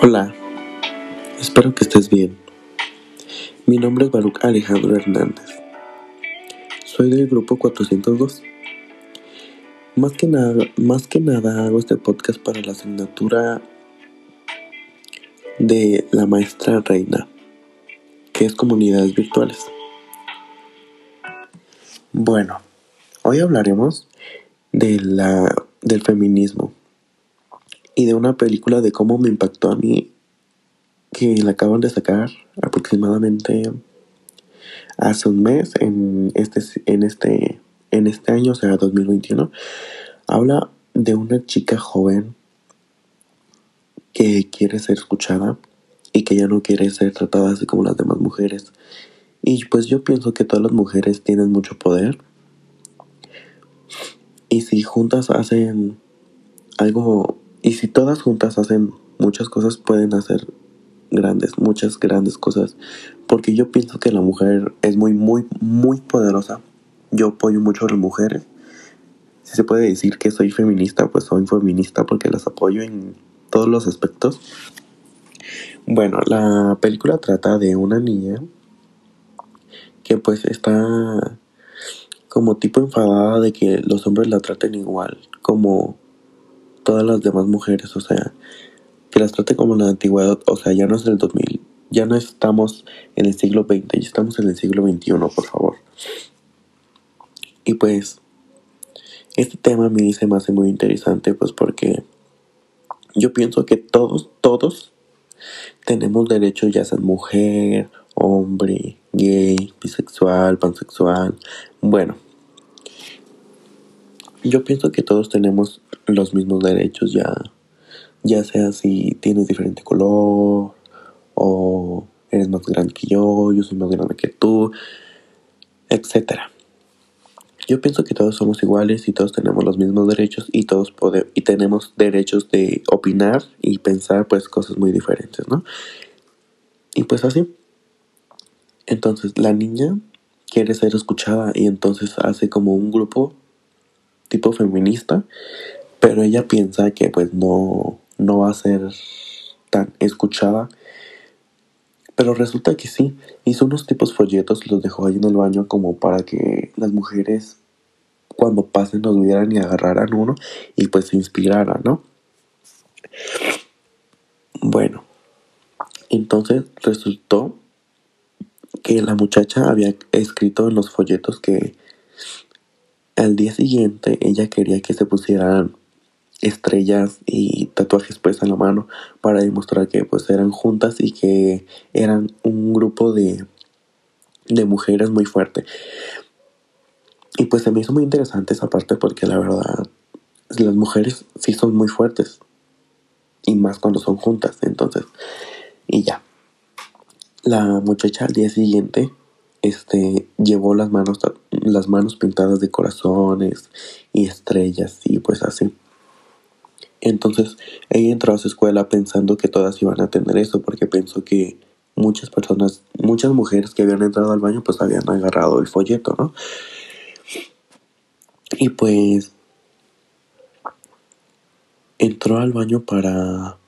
Hola, espero que estés bien. Mi nombre es Baruch Alejandro Hernández. Soy del grupo 402. Más que nada, más que nada hago este podcast para la asignatura de la maestra Reina, que es comunidades virtuales. Bueno, hoy hablaremos de la, del feminismo y de una película de cómo me impactó a mí que la acaban de sacar aproximadamente hace un mes en este en este en este año, o sea, 2021. Habla de una chica joven que quiere ser escuchada y que ya no quiere ser tratada así como las demás mujeres. Y pues yo pienso que todas las mujeres tienen mucho poder. Y si juntas hacen algo y si todas juntas hacen muchas cosas, pueden hacer grandes, muchas grandes cosas. Porque yo pienso que la mujer es muy, muy, muy poderosa. Yo apoyo mucho a las mujeres. Si se puede decir que soy feminista, pues soy feminista porque las apoyo en todos los aspectos. Bueno, la película trata de una niña que pues está como tipo enfadada de que los hombres la traten igual, como todas las demás mujeres, o sea, que las trate como en la antigüedad, o sea, ya no es el 2000, ya no estamos en el siglo XX, ya estamos en el siglo XXI, por favor. Y pues, este tema a mí se me hace muy interesante, pues porque yo pienso que todos, todos tenemos derecho, ya sea mujer, hombre, gay, bisexual, pansexual, bueno. Yo pienso que todos tenemos los mismos derechos ya, ya sea si tienes diferente color o eres más grande que yo, yo soy más grande que tú, etcétera. Yo pienso que todos somos iguales y todos tenemos los mismos derechos y todos podemos y tenemos derechos de opinar y pensar pues cosas muy diferentes, ¿no? Y pues así. Entonces la niña quiere ser escuchada y entonces hace como un grupo tipo feminista pero ella piensa que pues no, no va a ser tan escuchada. Pero resulta que sí, hizo unos tipos folletos los dejó ahí en el baño como para que las mujeres cuando pasen los vieran y agarraran uno y pues se inspiraran, ¿no? Bueno, entonces resultó que la muchacha había escrito en los folletos que al día siguiente ella quería que se pusieran estrellas y tatuajes pues en la mano para demostrar que pues eran juntas y que eran un grupo de, de mujeres muy fuerte. Y pues se me hizo muy interesante esa parte porque la verdad las mujeres sí son muy fuertes y más cuando son juntas, entonces y ya. La muchacha al día siguiente este llevó las manos las manos pintadas de corazones y estrellas y pues así. Entonces ella entró a su escuela pensando que todas iban a tener eso porque pensó que muchas personas, muchas mujeres que habían entrado al baño pues habían agarrado el folleto, ¿no? Y pues entró al baño para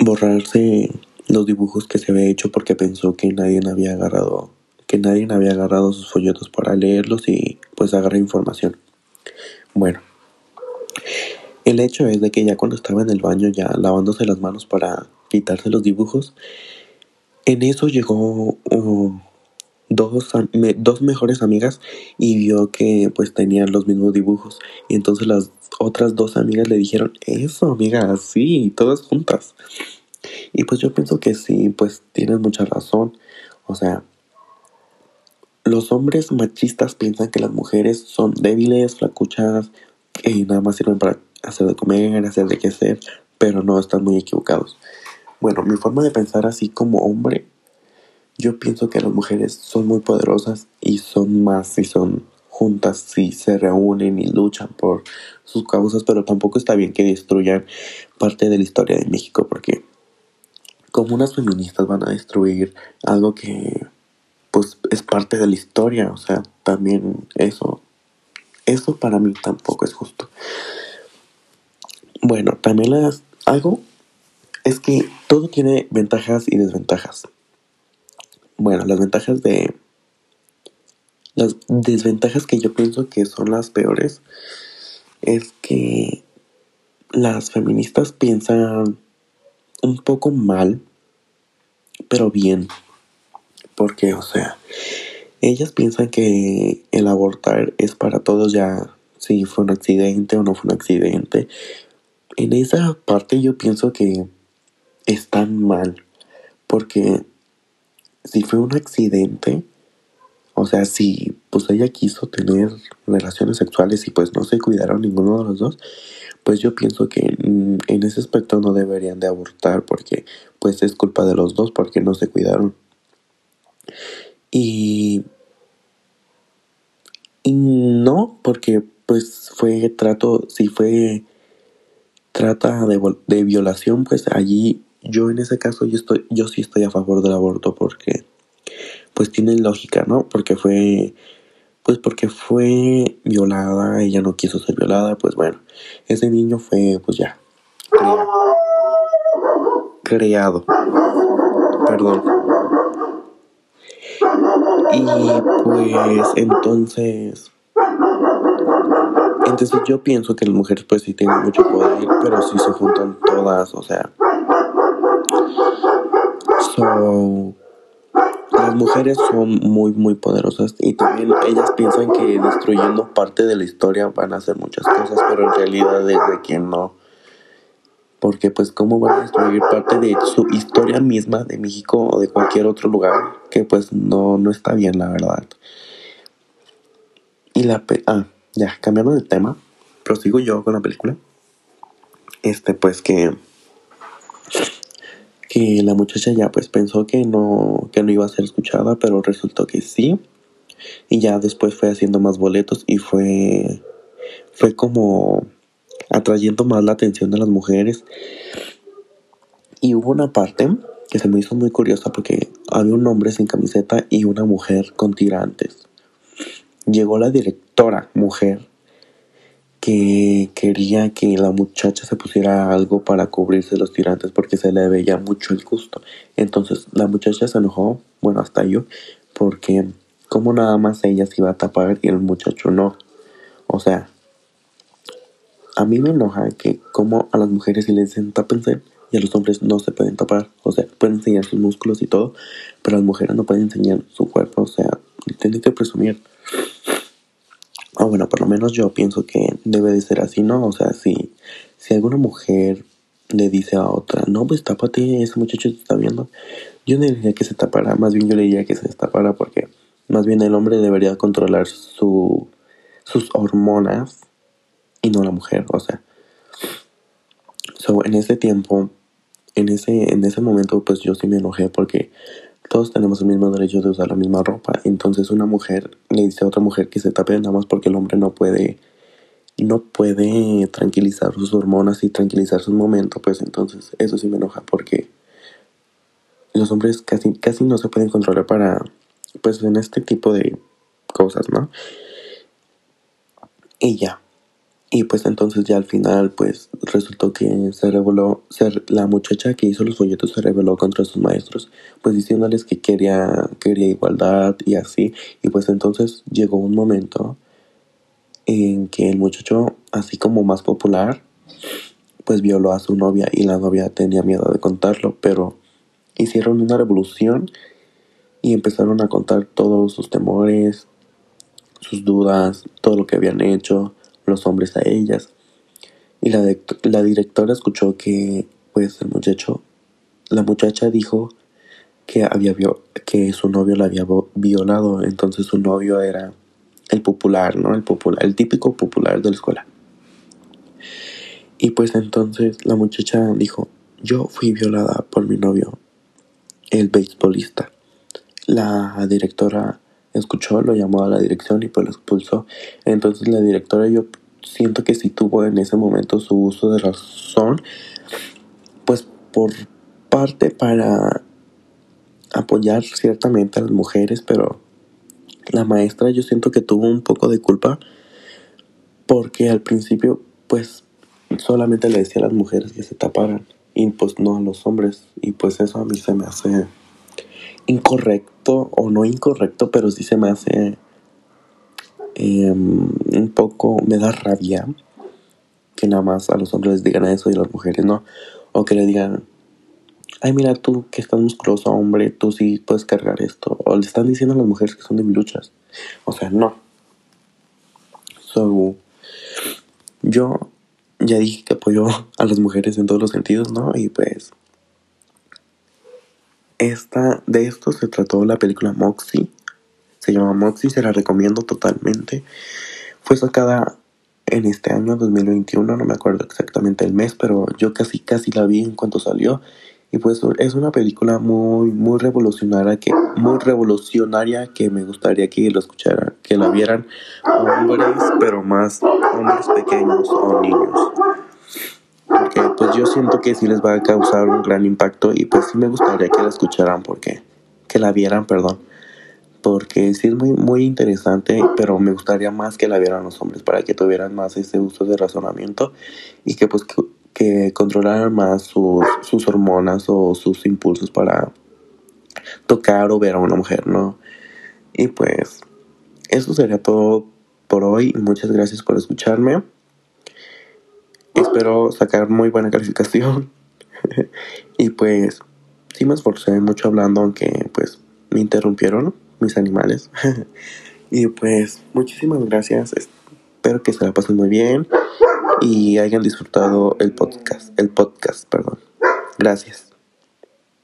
borrarse los dibujos que se había hecho porque pensó que nadie había agarrado que nadie había agarrado sus folletos para leerlos y pues agarrar información. Bueno, el hecho es de que ya cuando estaba en el baño, ya lavándose las manos para quitarse los dibujos, en eso llegó um, dos, dos mejores amigas y vio que pues tenían los mismos dibujos. Y entonces las otras dos amigas le dijeron, eso amiga, sí, todas juntas. Y pues yo pienso que sí, pues tienes mucha razón. O sea, los hombres machistas piensan que las mujeres son débiles, flacuchas, y nada más sirven para hacer de comer, hacer de hacer, pero no están muy equivocados. Bueno, mi forma de pensar así como hombre, yo pienso que las mujeres son muy poderosas y son más si son juntas, si se reúnen y luchan por sus causas, pero tampoco está bien que destruyan parte de la historia de México, porque como unas feministas van a destruir algo que pues es parte de la historia, o sea, también eso, eso para mí tampoco es justo. Bueno, también las, algo, Es que todo tiene ventajas y desventajas. Bueno, las ventajas de... Las desventajas que yo pienso que son las peores es que las feministas piensan un poco mal, pero bien. Porque, o sea, ellas piensan que el abortar es para todos ya, si fue un accidente o no fue un accidente. En esa parte yo pienso que están mal, porque si fue un accidente, o sea, si pues ella quiso tener relaciones sexuales y pues no se cuidaron ninguno de los dos, pues yo pienso que mm, en ese aspecto no deberían de abortar porque pues es culpa de los dos porque no se cuidaron. Y, y no, porque pues fue trato, si fue trata de, de violación, pues allí yo en ese caso yo estoy yo sí estoy a favor del aborto porque pues tiene lógica, ¿no? Porque fue pues porque fue violada, ella no quiso ser violada, pues bueno, ese niño fue pues ya creado. Perdón. Y pues entonces entonces yo pienso que las mujeres pues sí tienen mucho poder, pero si se juntan todas, o sea, So, las mujeres son muy, muy poderosas y también ellas piensan que destruyendo parte de la historia van a hacer muchas cosas, pero en realidad es de quien no. Porque pues cómo van a destruir parte de su historia misma de México o de cualquier otro lugar que pues no, no está bien, la verdad. Y la... ah, ya, cambiando de tema, prosigo yo con la película. Este, pues que que la muchacha ya pues pensó que no, que no iba a ser escuchada, pero resultó que sí. Y ya después fue haciendo más boletos y fue, fue como atrayendo más la atención de las mujeres. Y hubo una parte que se me hizo muy curiosa porque había un hombre sin camiseta y una mujer con tirantes. Llegó la directora, mujer, que quería que la muchacha se pusiera algo para cubrirse los tirantes porque se le veía mucho el gusto. Entonces la muchacha se enojó, bueno, hasta yo, porque como nada más ella se iba a tapar y el muchacho no. O sea, a mí me enoja que como a las mujeres se les dicen tapense y a los hombres no se pueden tapar. O sea, pueden enseñar sus músculos y todo, pero las mujeres no pueden enseñar su cuerpo. O sea, tienen que presumir. O bueno, por lo menos yo pienso que debe de ser así, ¿no? O sea, si, si alguna mujer le dice a otra, no, pues tápate, ese muchacho te está viendo, yo no diría que se tapara, más bien yo le diría que se tapara porque más bien el hombre debería controlar su, sus hormonas y no la mujer, o sea. So, en ese tiempo, en ese, en ese momento, pues yo sí me enojé porque todos tenemos el mismo derecho de usar la misma ropa. Entonces una mujer le dice a otra mujer que se tape nada más porque el hombre no puede no puede tranquilizar sus hormonas y tranquilizar sus momentos, pues entonces eso sí me enoja porque los hombres casi casi no se pueden controlar para pues en este tipo de cosas, ¿no? Y ya. Y pues entonces ya al final pues resultó que se reveló, ser la muchacha que hizo los folletos se rebeló contra sus maestros, pues diciéndoles que quería, quería igualdad y así. Y pues entonces llegó un momento en que el muchacho, así como más popular, pues violó a su novia y la novia tenía miedo de contarlo, pero hicieron una revolución y empezaron a contar todos sus temores, sus dudas, todo lo que habían hecho los hombres a ellas. Y la, la directora escuchó que, pues, el muchacho, la muchacha dijo que, había que su novio la había violado, entonces su novio era el popular, ¿no? El popular, el típico popular de la escuela. Y pues entonces la muchacha dijo, yo fui violada por mi novio, el beisbolista. La directora escuchó, lo llamó a la dirección y pues lo expulsó. Entonces la directora yo siento que sí tuvo en ese momento su uso de razón, pues por parte para apoyar ciertamente a las mujeres, pero la maestra yo siento que tuvo un poco de culpa porque al principio pues solamente le decía a las mujeres que se taparan y pues no a los hombres. Y pues eso a mí se me hace incorrecto o no incorrecto, pero sí se me hace em, un poco, me da rabia que nada más a los hombres les digan eso y a las mujeres no. O que le digan, ay mira tú que estás musculoso hombre, tú sí puedes cargar esto. O le están diciendo a las mujeres que son debiluchas. O sea, no. So, yo ya dije que apoyo a las mujeres en todos los sentidos, ¿no? Y pues esta, de esto se trató la película Moxie. Se llama Moxie, se la recomiendo totalmente. Fue sacada en este año 2021, no me acuerdo exactamente el mes, pero yo casi casi la vi en cuanto salió. Y pues es una película muy muy revolucionaria que muy revolucionaria que me gustaría que lo escucharan, que la vieran hombres, pero más hombres pequeños o niños porque pues yo siento que sí les va a causar un gran impacto y pues sí me gustaría que la escucharan porque que la vieran, perdón. Porque sí es muy muy interesante, pero me gustaría más que la vieran los hombres para que tuvieran más ese uso de razonamiento y que pues que, controlaran más sus, sus hormonas o sus impulsos para tocar o ver a una mujer, ¿no? Y pues eso sería todo por hoy. Muchas gracias por escucharme espero sacar muy buena calificación. y pues sí me esforcé mucho hablando, aunque pues me interrumpieron mis animales. y pues muchísimas gracias. Espero que se la pasen muy bien y hayan disfrutado el podcast, el podcast, perdón. Gracias.